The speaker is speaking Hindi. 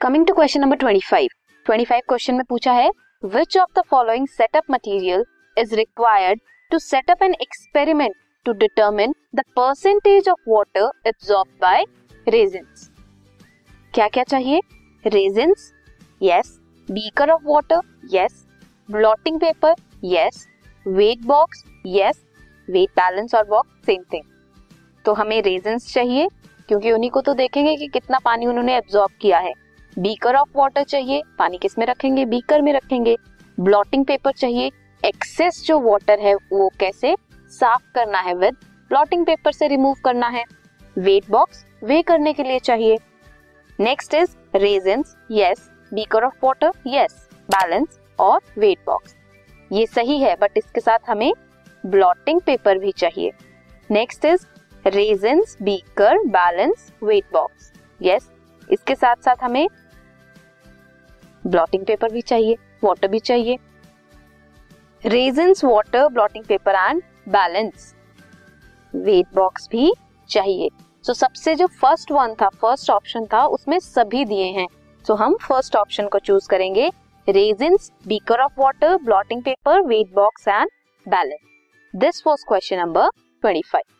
Coming to question number 25 25 question में पूछा है which of the following setup material is required to set up an experiment to determine the percentage of water absorb by resins क्या क्या चाहिए? Resins yes beaker of water yes blotting paper yes weight box yes weight balance और बॉक्स सेम थिंग तो हमें रेजन्स चाहिए, क्योंकि उन्हीं को तो देखेंगे कि कितना पानी उन्होंने एब्जॉर्ब किया है। बीकर ऑफ़ वाटर चाहिए, पानी किसमें रखेंगे? बीकर में रखेंगे। ब्लॉटिंग पेपर चाहिए एक्सेस जो वाटर है, वो कैसे? साफ़ करना है विद ब्लॉटिंग पेपर से रिमूव करना है। वेट बॉक्स वे करने के लिए चाहिए। Next is resins yes beaker of water yes balance और वेट बॉक्स ये सही है बट इसके साथ हमें ब्लॉटिंग पेपर भी चाहिए। Next is resins beaker balance weight box yes इसके साथ साथ हमें ब्लॉटिंग पेपर भी चाहिए वाटर भी चाहिए। Resins water blotting paper and balance weight box भी चाहिए। सो so, सबसे जो फ़र्स्ट वन था फ़र्स्ट ऑप्शन था उसमें सभी दिए हैं। सो so, हम फ़र्स्ट ऑप्शन को चूज़ करेंगे। Resins beaker of water blotting paper weight box and balance this was question number twenty five